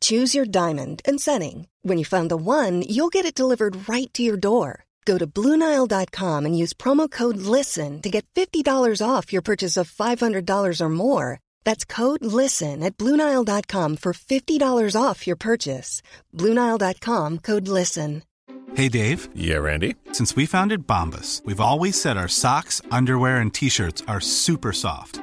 Choose your diamond and setting. When you find the one, you'll get it delivered right to your door. Go to Bluenile.com and use promo code LISTEN to get $50 off your purchase of $500 or more. That's code LISTEN at Bluenile.com for $50 off your purchase. Bluenile.com code LISTEN. Hey, Dave. Yeah, Randy. Since we founded Bombas, we've always said our socks, underwear, and t shirts are super soft.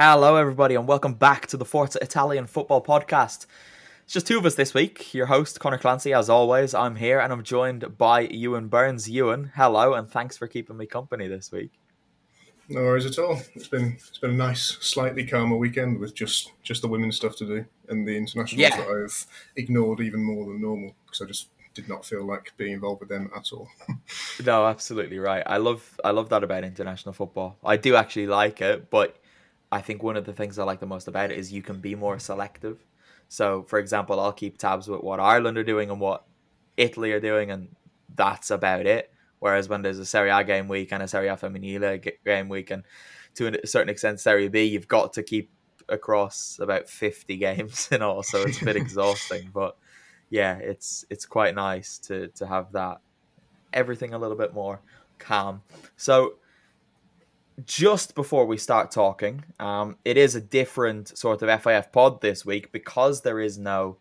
Hello, everybody, and welcome back to the Forza Italian Football Podcast. It's just two of us this week. Your host, Connor Clancy, as always. I'm here and I'm joined by Ewan Burns. Ewan, hello, and thanks for keeping me company this week. No worries at all. It's been it's been a nice, slightly calmer weekend with just just the women's stuff to do and the internationals Yeah. that I've ignored even more than normal because I just did not feel like being involved with them at all. No, absolutely right. I love I love that about international football. I do actually like it, but I think one of the things I like the most about it is you can be more selective. So, for example, I'll keep tabs with what Ireland are doing and what Italy are doing, and that's about it. Whereas when there's a Serie A game week and a Serie A Femminile game week, and to a certain extent Serie B, you've got to keep across about 50 games in all, so it's a bit exhausting. But yeah, it's it's quite nice to to have that everything a little bit more calm. So just before we start talking, um, it is a different sort of FIF pod this week because there is no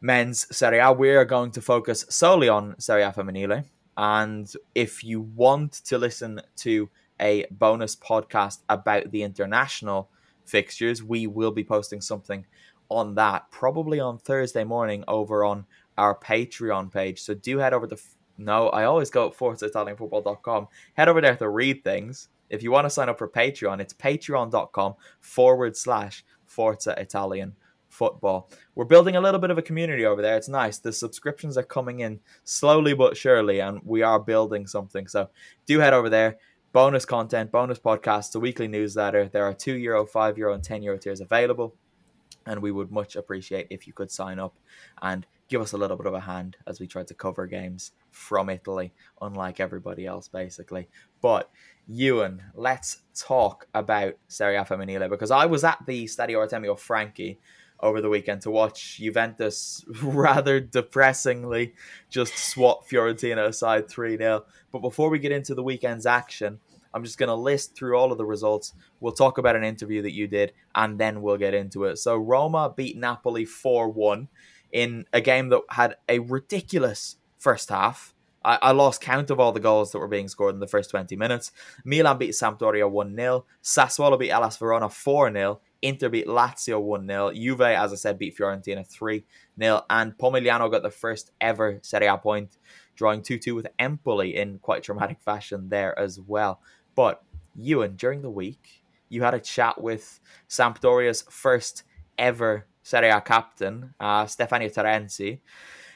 men's Serie A. We are going to focus solely on Serie A Femminile. And if you want to listen to a bonus podcast about the international fixtures, we will be posting something on that probably on Thursday morning over on our Patreon page. So do head over to. No, I always go at ForzaItalianFootball.com. Head over there to read things. If you want to sign up for Patreon, it's patreon.com forward slash Forza Italian football. We're building a little bit of a community over there. It's nice. The subscriptions are coming in slowly but surely, and we are building something. So do head over there. Bonus content, bonus podcasts, a weekly newsletter. There are two euro, five euro, and ten euro tiers available, and we would much appreciate if you could sign up and give us a little bit of a hand as we try to cover games from Italy, unlike everybody else, basically. But Ewan, let's talk about Serie A Femminile because I was at the Stadio Artemio Franchi over the weekend to watch Juventus rather depressingly just swat Fiorentina aside 3 0. But before we get into the weekend's action, I'm just going to list through all of the results. We'll talk about an interview that you did, and then we'll get into it. So, Roma beat Napoli 4 1 in a game that had a ridiculous first half. I, I lost count of all the goals that were being scored in the first 20 minutes. Milan beat Sampdoria 1 0. Sassuolo beat Hellas Verona 4 0. Inter beat Lazio 1 0. Juve, as I said, beat Fiorentina 3 0. And Pomigliano got the first ever Serie A point, drawing 2 2 with Empoli in quite dramatic fashion there as well. But Ewan, during the week, you had a chat with Sampdoria's first ever Serie A captain, uh, Stefania Terenzi.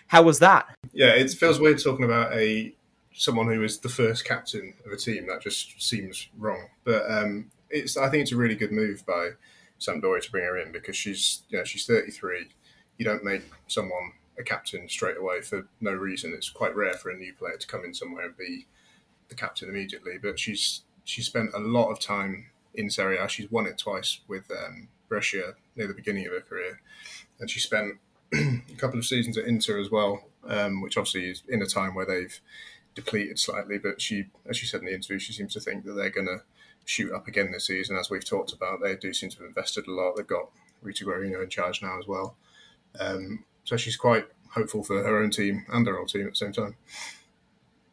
How was that? Yeah, it feels weird talking about a someone who is the first captain of a team. That just seems wrong. But um, it's I think it's a really good move by Sampdoria to bring her in because she's you know, she's 33. You don't make someone a captain straight away for no reason. It's quite rare for a new player to come in somewhere and be the captain immediately. But she's she spent a lot of time in Serie A. She's won it twice with um, Brescia near the beginning of her career, and she spent a couple of seasons at Inter as well, um, which obviously is in a time where they've depleted slightly. But she, as she said in the interview, she seems to think that they're going to shoot up again this season. As we've talked about, they do seem to have invested a lot. They've got Rita Guarino in charge now as well, um, so she's quite hopeful for her own team and their old team at the same time.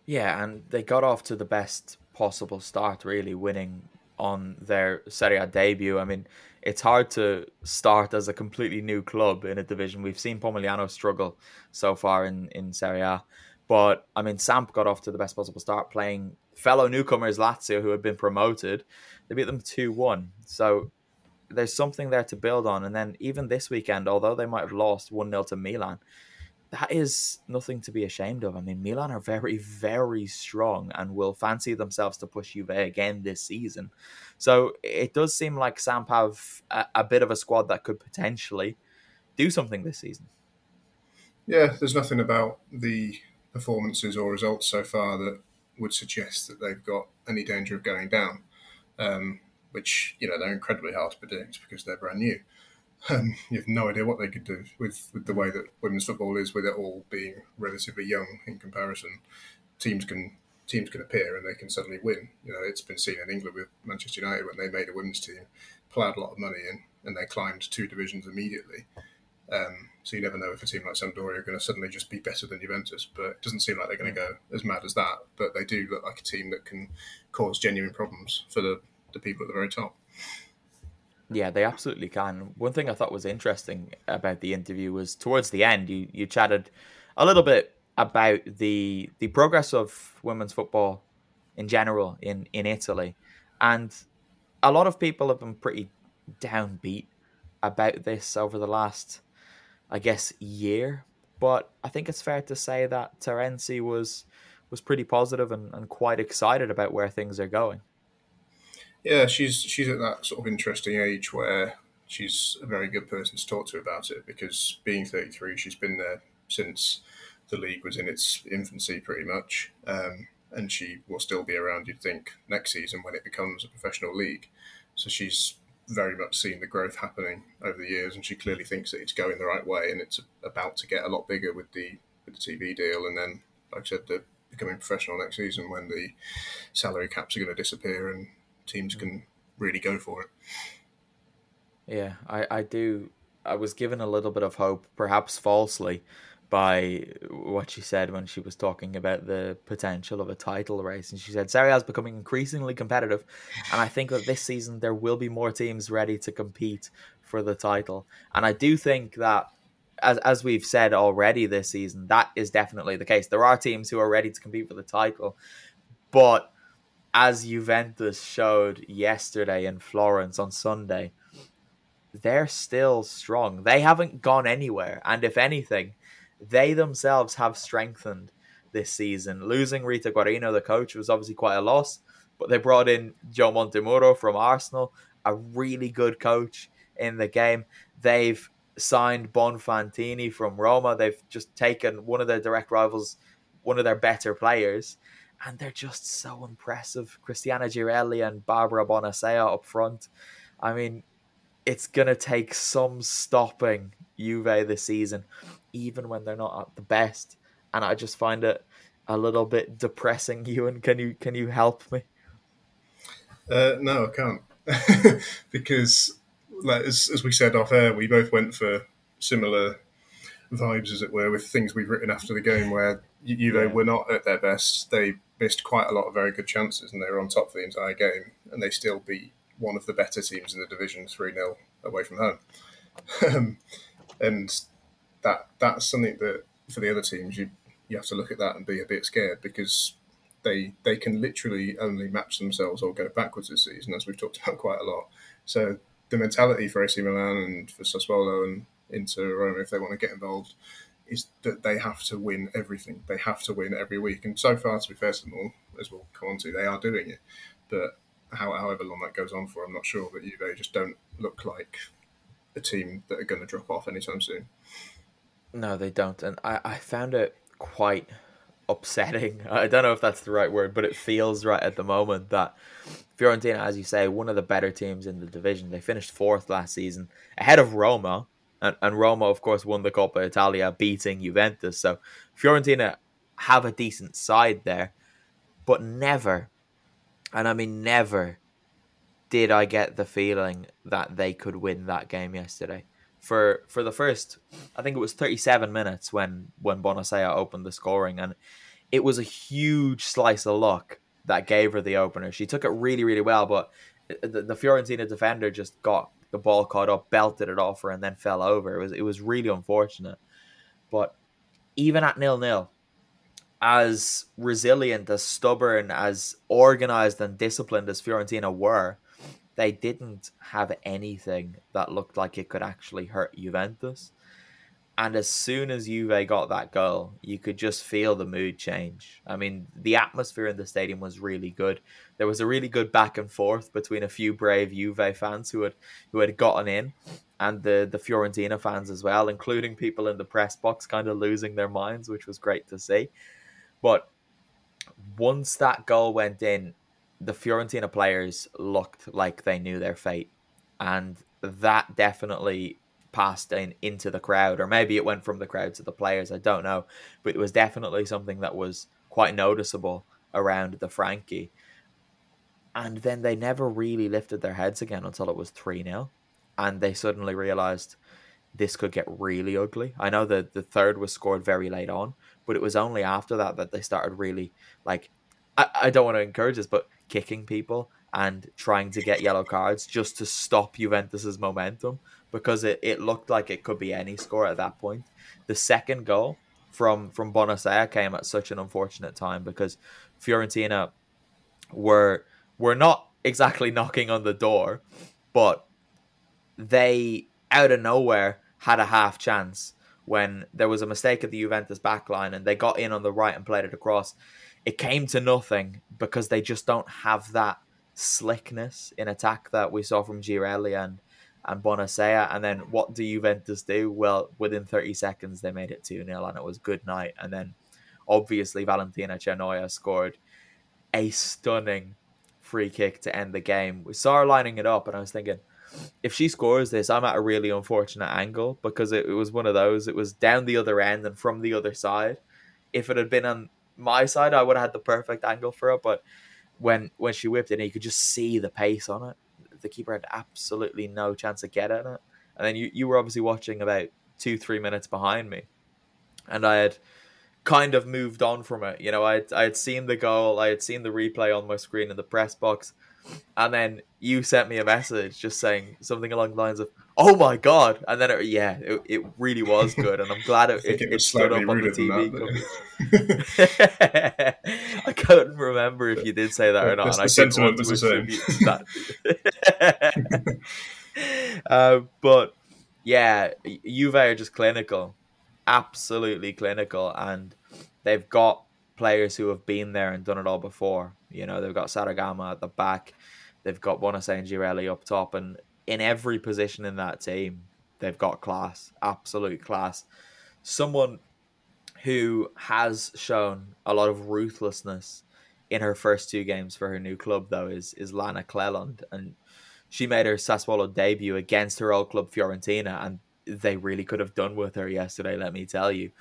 Yeah, and they got off to the best possible start, really, winning on their Serie A debut. I mean, it's hard to start as a completely new club in a division. We've seen Pomigliano struggle so far in, in Serie A. But, I mean, Samp got off to the best possible start playing fellow newcomers Lazio, who had been promoted. They beat them 2 1. So there's something there to build on. And then even this weekend, although they might have lost 1 0 to Milan, that is nothing to be ashamed of. I mean, Milan are very, very strong and will fancy themselves to push Juve again this season. So it does seem like Samp have a, a bit of a squad that could potentially do something this season. Yeah, there's nothing about the performances or results so far that would suggest that they've got any danger of going down. Um, which you know they're incredibly hard to predict because they're brand new. Um, you have no idea what they could do with, with the way that women's football is, with it all being relatively young in comparison. Teams can teams can appear and they can suddenly win. You know, it's been seen in England with Manchester United when they made a women's team, ploughed a lot of money in, and they climbed two divisions immediately. Um, so you never know if a team like Sampdoria are going to suddenly just be better than Juventus, but it doesn't seem like they're going to go as mad as that. But they do look like a team that can cause genuine problems for the, the people at the very top. Yeah, they absolutely can. One thing I thought was interesting about the interview was towards the end, you, you chatted a little bit about the the progress of women's football in general in, in Italy. And a lot of people have been pretty downbeat about this over the last, I guess, year. But I think it's fair to say that Terenzi was was pretty positive and, and quite excited about where things are going. Yeah, she's she's at that sort of interesting age where she's a very good person to talk to about it because being 33, she's been there since the league was in its infancy pretty much. Um, and she will still be around, you'd think, next season when it becomes a professional league. So she's very much seen the growth happening over the years, and she clearly thinks that it's going the right way and it's about to get a lot bigger with the with the TV deal. And then, like I said, the becoming professional next season when the salary caps are going to disappear and teams can really go for it. Yeah, I, I do. I was given a little bit of hope, perhaps falsely, by what she said when she was talking about the potential of a title race. And she said Serie A is becoming increasingly competitive, and I think that this season there will be more teams ready to compete for the title. And I do think that, as as we've said already this season, that is definitely the case. There are teams who are ready to compete for the title, but as Juventus showed yesterday in Florence on Sunday, they're still strong. They haven't gone anywhere. And if anything, they themselves have strengthened this season. Losing Rita Guarino, the coach, was obviously quite a loss, but they brought in Joe Montemurro from Arsenal, a really good coach in the game. They've signed Bonfantini from Roma. They've just taken one of their direct rivals, one of their better players, and they're just so impressive. Cristiana Girelli and Barbara Bonansea up front. I mean, it's gonna take some stopping Juve this season, even when they're not at the best. And I just find it a little bit depressing. Ewan, can you can you help me? Uh, no, I can't, because like, as, as we said off air, we both went for similar vibes, as it were, with things we've written after the game where Juve yeah. were not at their best. They missed quite a lot of very good chances and they were on top for the entire game and they still beat one of the better teams in the division 3 0 away from home. Um, and that that's something that for the other teams, you, you have to look at that and be a bit scared because they they can literally only match themselves or go backwards this season, as we've talked about quite a lot. So the mentality for AC Milan and for Sassuolo and Inter Rome, if they want to get involved, is that they have to win everything. They have to win every week. And so far, to be fair to them all, as we'll come on to, they are doing it. But how, however long that goes on for, I'm not sure. But Juve just don't look like a team that are going to drop off anytime soon. No, they don't. And I, I found it quite upsetting. I don't know if that's the right word, but it feels right at the moment that Fiorentina, as you say, one of the better teams in the division. They finished fourth last season, ahead of Roma, and, and Roma, of course, won the Coppa Italia, beating Juventus. So Fiorentina have a decent side there, but never, and I mean never, did I get the feeling that they could win that game yesterday. For for the first, I think it was 37 minutes when when Bonansea opened the scoring, and it was a huge slice of luck that gave her the opener. She took it really, really well, but the, the Fiorentina defender just got the ball caught up, belted it off her, and then fell over. It was it was really unfortunate. But even at nil nil, as resilient, as stubborn, as organized and disciplined as Fiorentina were, they didn't have anything that looked like it could actually hurt Juventus. And as soon as Juve got that goal, you could just feel the mood change. I mean, the atmosphere in the stadium was really good. There was a really good back and forth between a few brave Juve fans who had who had gotten in, and the the Fiorentina fans as well, including people in the press box, kind of losing their minds, which was great to see. But once that goal went in, the Fiorentina players looked like they knew their fate, and that definitely passed in, into the crowd, or maybe it went from the crowd to the players. I don't know, but it was definitely something that was quite noticeable around the Franchi. And then they never really lifted their heads again until it was 3 0. And they suddenly realized this could get really ugly. I know that the third was scored very late on, but it was only after that that they started really, like, I, I don't want to encourage this, but kicking people and trying to get yellow cards just to stop Juventus's momentum because it, it looked like it could be any score at that point. The second goal from from Bonansea came at such an unfortunate time because Fiorentina were were not exactly knocking on the door, but they out of nowhere had a half chance when there was a mistake at the Juventus backline and they got in on the right and played it across. It came to nothing because they just don't have that slickness in attack that we saw from Girelli and and Bonansea. And then what do Juventus do? Well, within 30 seconds, they made it 2 0, and it was good night. And then obviously, Valentina Cernoia scored a stunning free kick to end the game. We saw her lining it up, and I was thinking, if she scores this, I'm at a really unfortunate angle because it, it was one of those. It was down the other end and from the other side. If it had been on my side, I would have had the perfect angle for it. But when when she whipped it, and you could just see the pace on it the keeper had absolutely no chance of getting it. And then you, you were obviously watching about two, three minutes behind me. And I had kind of moved on from it. You know, I I had seen the goal, I had seen the replay on my screen in the press box. And then you sent me a message just saying something along the lines of, "Oh my god!" And then, it, yeah, it, it really was good, and I'm glad it, it, it stood up on the TV. I couldn't remember if you did say that or not. That's and the sentiment was the same. Uh, but yeah, Juve are just clinical, absolutely clinical, and they've got players who have been there and done it all before. You know, they've got Sara Gama at the back, they've got Girelli up top, and in every position in that team, they've got class, absolute class. Someone who has shown a lot of ruthlessness in her first two games for her new club, though, is is Lana Cleland, and she made her Sassuolo debut against her old club Fiorentina, and they really could have done with her yesterday. Let me tell you,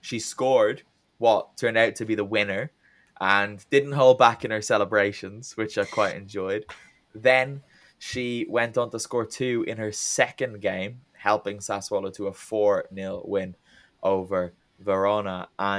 she scored what turned out to be the winner and didn't hold back in her celebrations, which I quite enjoyed. Then she went on to score two in her second game, helping Sassuolo to a 4 0 win over Verona. And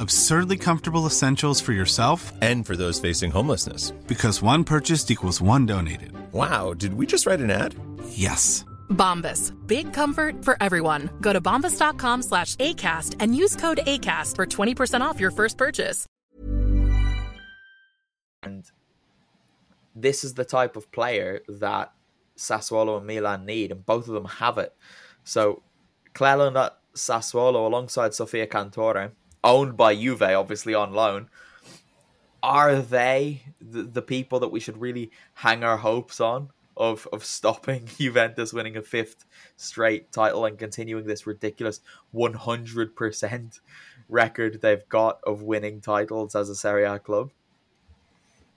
Absurdly comfortable essentials for yourself and for those facing homelessness. Because one purchased equals one donated. Wow, did we just write an ad? Yes. Bombas. Big comfort for everyone. Go to bombas.com slash ACAST and use code ACAST for 20% off your first purchase. And this is the type of player that Sassuolo and Milan need, and both of them have it. So Cleland at Sassuolo alongside Sofia Cantore owned by Juve, obviously on loan. Are they the, the people that we should really hang our hopes on of of stopping Juventus winning a fifth straight title and continuing this ridiculous 100% record they've got of winning titles as a Serie A club?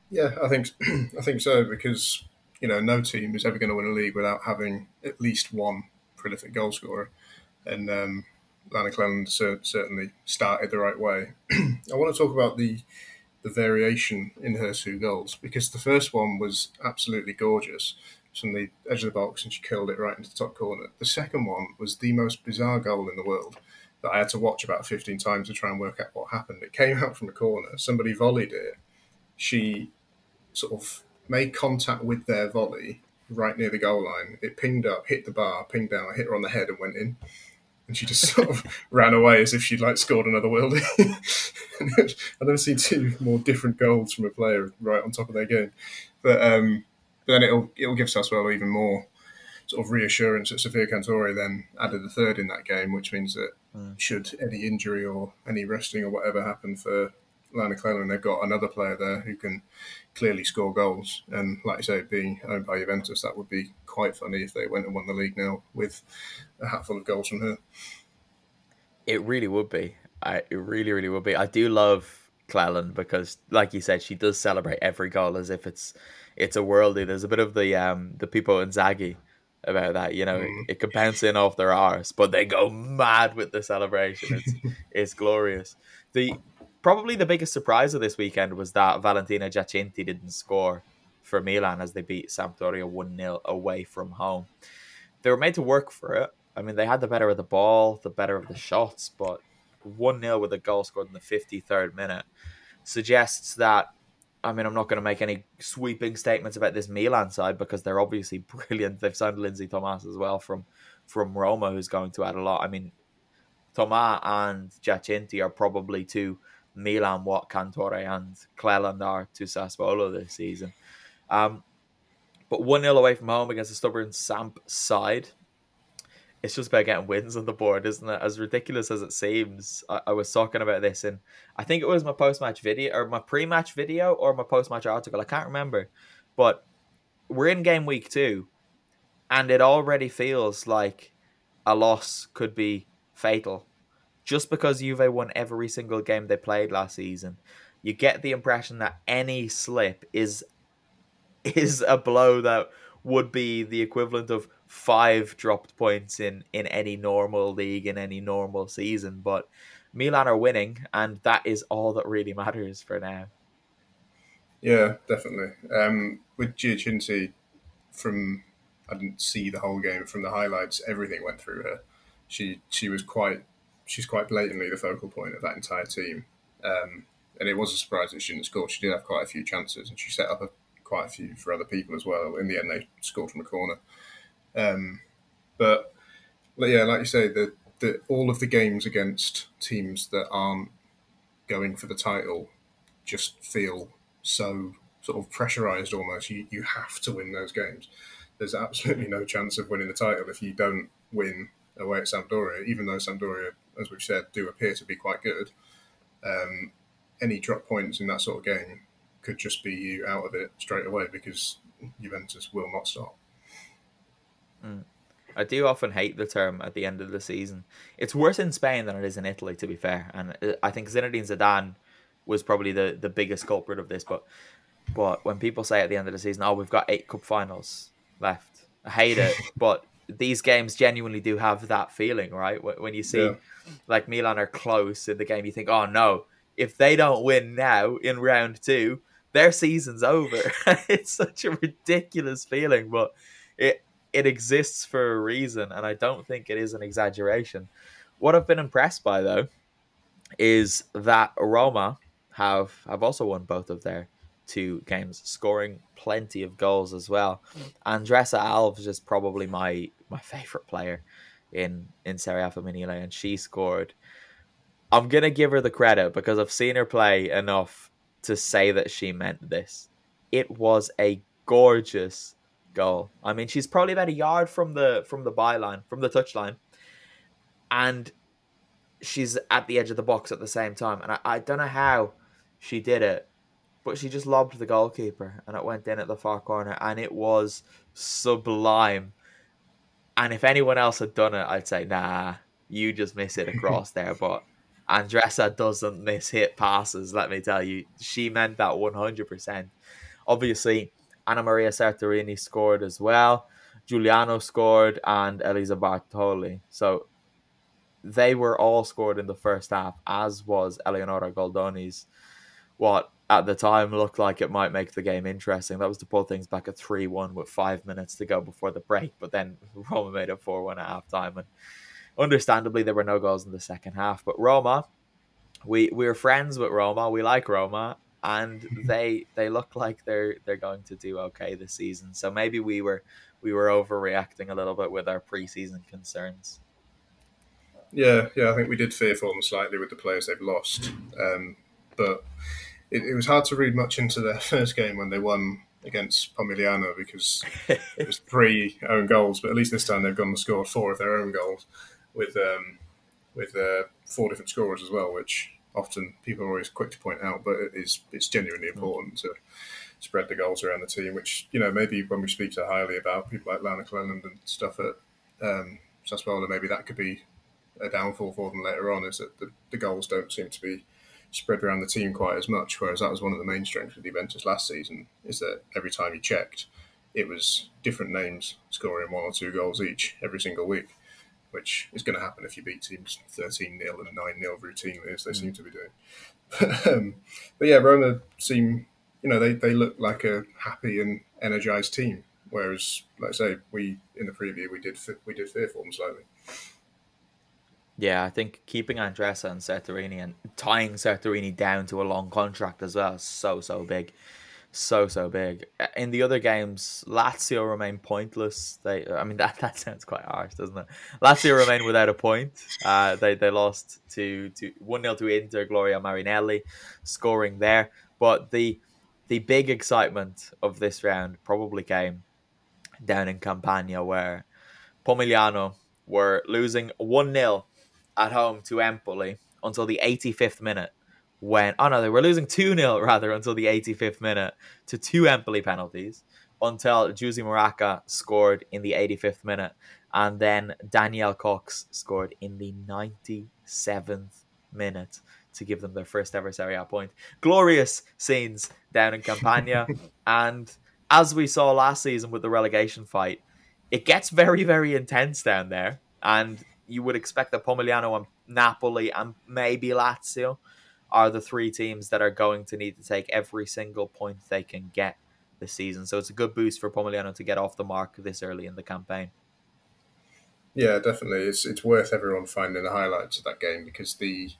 Yeah, I think I think so because you know no team is ever going to win a league without having at least one prolific goalscorer, and um, Lana Cleland certainly started the right way. I want to talk about the the variation in her two goals because the first one was absolutely gorgeous from the edge of the box and she curled it right into the top corner. The second one was the most bizarre goal in the world that I had to watch about 15 times to try and work out what happened. It came out from the corner, somebody volleyed it. She sort of made contact with their volley right near the goal line. It pinged up, hit the bar, pinged down, hit her on the head and went in and she just sort of ran away as if she'd like scored another worldie. I've never seen two more different goals from a player right on top of their game. But, um, but then it'll it'll give Sassuolo even more sort of reassurance that Sofia Cantore then added the third in that game, which means that mm. should any injury or any resting or whatever happen for Lana Cleland, they've got another player there who can clearly score goals. And like you say, being owned by Juventus, that would be quite funny if they went and won the league now with a hatful of goals from her. It really would be. I, it really, really would be. I do love Cleland because, like you said, she does celebrate every goal as if it's it's a worldie. There's a bit of the um the Pippo Inzaghi about that. You know, mm. it, it can bounce in off their arse, but they go mad with the celebration. It's it's glorious. The probably the biggest surprise of this weekend was that Valentina Giacinti didn't score for Milan as they beat Sampdoria 1 0 away from home. They were made to work for it. I mean, they had the better of the ball, the better of the shots, but 1 0 with a goal scored in the 53rd minute suggests that. I mean, I'm not going to make any sweeping statements about this Milan side because they're obviously brilliant. They've signed Lindsey Thomas as well from from Roma, who's going to add a lot. I mean, Thomas and Giacinti are probably two Milan what Cantore and Cleland are to Sassuolo this season. Um, but 1 0 away from home against a stubborn Samp side. It's just about getting wins on the board, isn't it? As ridiculous as it seems, I, I was talking about this in, I think it was my post match video or my pre match video or my post match article. I can't remember. But we're in game week two, and it already feels like a loss could be fatal just because Juve won every single game they played last season, you get the impression that any slip is is a blow that would be the equivalent of five dropped points in in any normal league in any normal season. But Milan are winning, and that is all that really matters for now. Yeah, definitely. Um, with Giacinti, from I didn't see the whole game from the highlights. Everything went through her. She she was quite she's quite blatantly the focal point of that entire team. Um, and it was a surprise that she didn't score. She did have quite a few chances, and she set up a, quite a few for other people as well. In the end, they scored from a corner. Um, but yeah, like you say, the, the all of the games against teams that aren't going for the title just feel so sort of pressurized almost. You you have to win those games. There's absolutely no chance of winning the title if you don't win away at Sampdoria, even though Sampdoria, as we've said, do appear to be quite good. Um, any drop points in that sort of game could just be you out of it straight away because Juventus will not stop. Mm. I do often hate the term at the end of the season. It's worse in Spain than it is in Italy, to be fair. And uh, I think Zinedine Zidane was probably the, the biggest culprit of this. But but when people say at the end of the season, "Oh, we've got eight cup finals left," I hate it. but these games genuinely do have that feeling, right? When you see yeah. like Milan are close in the game, you think, "Oh no, if they don't win now in round two, their season's over." it's such a ridiculous feeling, but it it exists for a reason, and I don't think it is an exaggeration. What I've been impressed by though is that Roma have have also won both of their two games, scoring plenty of goals as well. Andressa Alves is probably my my favorite player in in Serie A Femminile, and she scored. I'm gonna give her the credit because I've seen her play enough to say that she meant this. It was a gorgeous goal. I mean, she's probably about a yard from the from the byline, from the touchline, and she's at the edge of the box at the same time. And I, I don't know how she did it, but she just lobbed the goalkeeper, and it went in at the far corner, and it was sublime. And if anyone else had done it, I'd say, nah, you just miss it across there. But Andressa doesn't miss hit passes, let me tell you. She meant that 100%. Obviously, Anna Maria Serturini scored as well. Giugliano scored and Elisa Bartoli. So they were all scored in the first half, as was Eleonora Goldoni's. What at the time looked like it might make the game interesting. That was to pull things back at 3 1 with five minutes to go before the break. But then Roma made it 4 1 at half time. And understandably, there were no goals in the second half. But Roma, we, we're friends with Roma. We like Roma and they they look like they're they're going to do okay this season. So maybe we were we were overreacting a little bit with our preseason concerns. Yeah, yeah, I think we did fear for them slightly with the players they've lost, um, but it, it was hard to read much into their first game when they won against Pomigliano because it was three own goals. But at least this time they've gone and scored four of their own goals with um, with uh, four different scorers as well, which often people are always quick to point out, but it is it's genuinely mm. important to spread the goals around the team. Which you know maybe when we speak so highly about people like Lana Cleland and stuff at um, Sassuolo, maybe that could be a downfall for them later on. Is that the, the goals don't seem to be spread around the team quite as much. Whereas that was one of the main strengths of the Juventus last season. Is that every time you checked, it was different names scoring one or two goals each every single week which is going to happen if you beat teams 13 0 and 9 0 routinely, as they mm. seem to be doing. But, um, but yeah, Roma seem, you know, they, they look like a happy and energized team. Whereas, like I say, we in the preview we did we did fear for them slightly. Yeah, I think keeping Andressa and Serturini and tying Serturini down to a long contract as well so so big so so big. In the other games, Lazio remain pointless. They, I mean, that, that sounds quite harsh, doesn't it? Lazio remain without a point. Uh, they they lost to to one 0 to Inter. Gloria Marinelli scoring there, but the the big excitement of this round probably came down in Campania, where Pomigliano were losing one 0 at home to Empoli until the 85th minute when oh no they were losing 2-0 rather until the 85th minute to two Empoli penalties until Giusy Muraca scored in the 85th minute and then Danielle Cox scored in the 97th minute to give them their first ever Serie A point. Glorious scenes down in Campania and as we saw last season with the relegation fight it gets very, very intense down there. And you would expect that Pomigliano and Napoli and maybe Lazio are the three teams that are going to need to take every single point they can get this season. So it's a good boost for Pomigliano to get off the mark this early in the campaign. Yeah, definitely. It's it's worth everyone finding the highlights of that game because the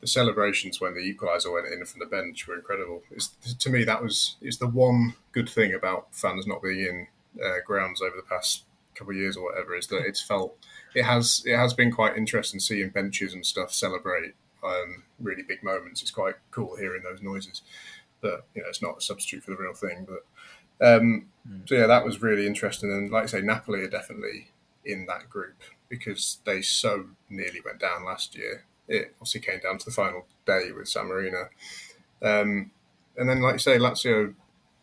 the celebrations when the equaliser went in from the bench were incredible. It's, to me, that was it's the one good thing about fans not being in uh, grounds over the past couple of years or whatever is that it's felt it has it has been quite interesting seeing benches and stuff celebrate um, really big moments. It's quite cool hearing those noises, but you know it's not a substitute for the real thing. But um, mm. so yeah, that was really interesting. And like I say, Napoli are definitely in that group because they so nearly went down last year. It obviously came down to the final day with San Marino. Um, and then, like you say, Lazio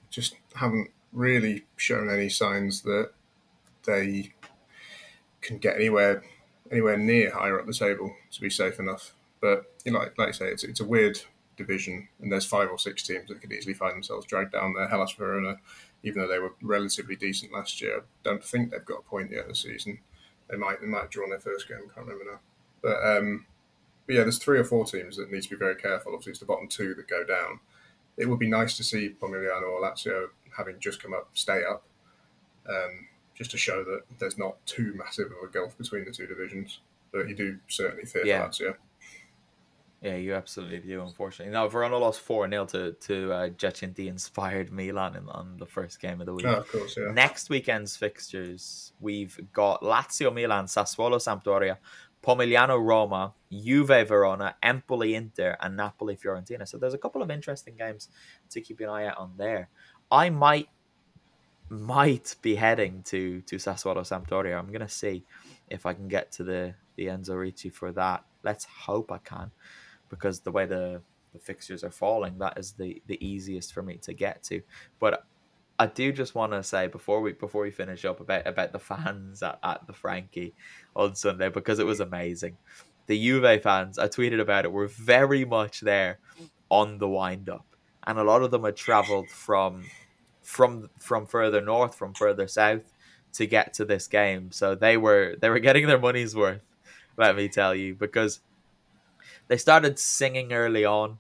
just haven't really shown any signs that they can get anywhere anywhere near higher up the table to be safe enough. But you know, like, like I say, it's it's a weird division, and there's five or six teams that could easily find themselves dragged down there. Hellas Verona, even though they were relatively decent last year, don't think they've got a point yet this season. They might they might have drawn their first game, I can't remember now. But, um, but yeah, there's three or four teams that need to be very careful. Obviously, it's the bottom two that go down. It would be nice to see Pomigliano or Lazio having just come up stay up. Um, just to show that there's not too massive of a gulf between the two divisions. But you do certainly fear yeah. Lazio. Yeah, you absolutely do. Unfortunately, now Verona lost four 0 to to uh, inspired Milan in, on the first game of the week. Oh, of course, yeah. Next weekend's fixtures, we've got Lazio Milan, Sassuolo Sampdoria, Pomigliano Roma, Juve Verona, Empoli Inter, and Napoli Fiorentina. So there's a couple of interesting games to keep an eye out on there. I might might be heading to to Sassuolo Sampdoria. I'm gonna see if I can get to the the Enzo Ricci for that. Let's hope I can, because the way the the fixtures are falling, that is the the easiest for me to get to. But I do just want to say before we before we finish up about about the fans at, at the Franchi on Sunday because it was amazing. The Juve fans, I tweeted about it, were very much there on the wind up, and a lot of them had travelled from from from further north, from further south to get to this game. So they were they were getting their money's worth, let me tell you, because they started singing early on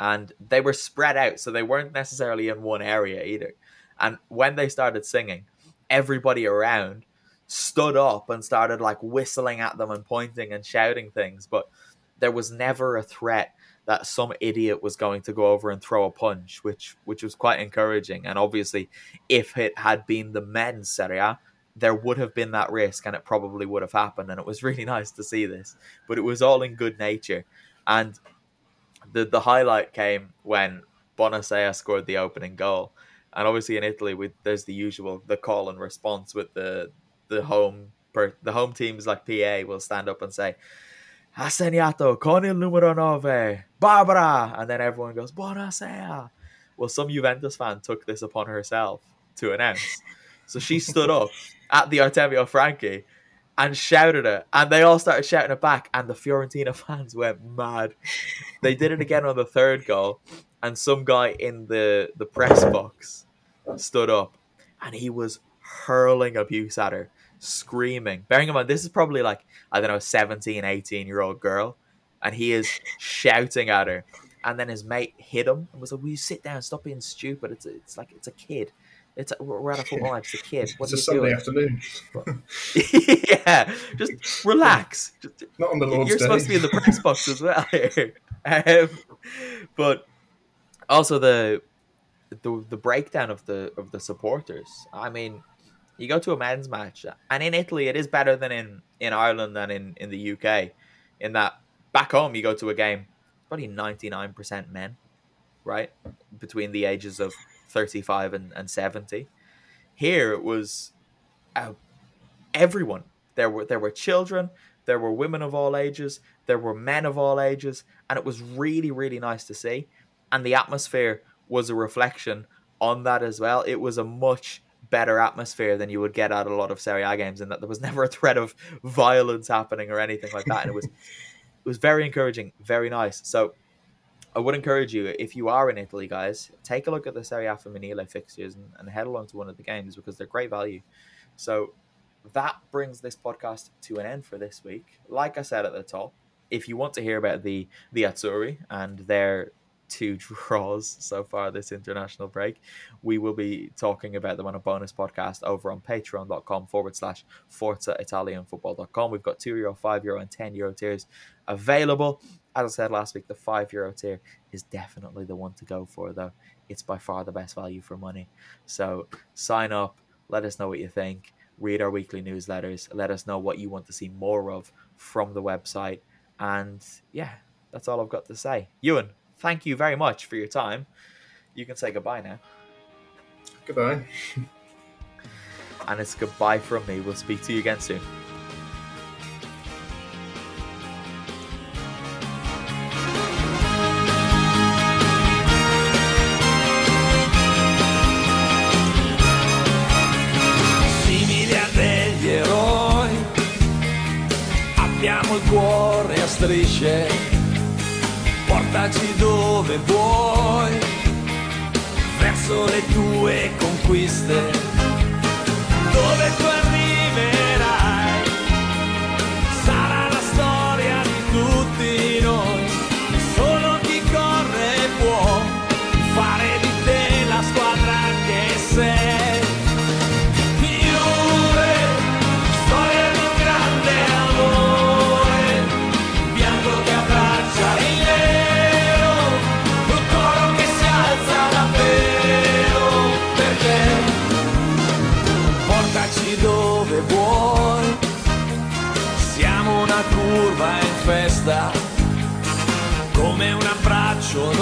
and they were spread out, so they weren't necessarily in one area either. And when they started singing, everybody around stood up and started like whistling at them and pointing and shouting things, but there was never a threat that some idiot was going to go over and throw a punch, which which was quite encouraging. And obviously, if it had been the men's Serie A, there would have been that risk, and it probably would have happened. And it was really nice to see this, but it was all in good nature. And the the highlight came when Bonansea scored the opening goal. And obviously in Italy, with there's the usual the call and response with the the home per, the home teams like PA will stand up and say ha segnato con il numero 9, Barbara! And then everyone goes, Bonansea! Well, some Juventus fan took this upon herself to announce. So she stood up at the Artemio Franchi and shouted it, and they all started shouting it back, and the Fiorentina fans went mad. They did it again on the third goal, and some guy in the, the press box stood up, and he was hurling abuse at her screaming. Bearing in mind, this is probably like, I don't know, 17, 18 year old girl. And he is shouting at her. And then his mate hit him and was like, Will you sit down? Stop being stupid. It's, it's like, it's a kid. It's a, we're at a football match. It's a kid. What it's a Sunday doing? afternoon. yeah, just relax. Just, Not on the Lord's You're day. supposed to be in the press box as well. Um, but also the the the breakdown of the of the supporters. I mean, you go to a men's match, and in Italy, it is better than in, in Ireland than in, in the UK. In that back home, you go to a game, probably 99% men, right? Between the ages of 35 and, and 70. Here, it was uh, everyone. There were, there were children, there were women of all ages, there were men of all ages, and it was really, really nice to see. And the atmosphere was a reflection on that as well. It was a much better atmosphere than you would get at a lot of Serie A games, and that there was never a threat of violence happening or anything like that. And it was it was very encouraging, very nice. So I would encourage you if you are in Italy, guys, take a look at the Serie A Femminile fixtures and, and head along to one of the games because they're great value. So that brings this podcast to an end for this week. Like I said at the top, if you want to hear about the the Azzurri and their two draws so far this international break. We will be talking about them on a bonus podcast over on patreon.com forward slash Forza Italian football.com. We've got two euro, five euro, and 10 euro tiers available. As I said last week, the five euro tier is definitely the one to go for, though. It's by far the best value for money. So sign up, let us know what you think, read our weekly newsletters, let us know what you want to see more of from the website. And yeah, that's all I've got to say. Ewan, thank you very much for your time. You can say goodbye now. Goodbye. and it's goodbye from me. We'll speak to you again soon. Abbraccio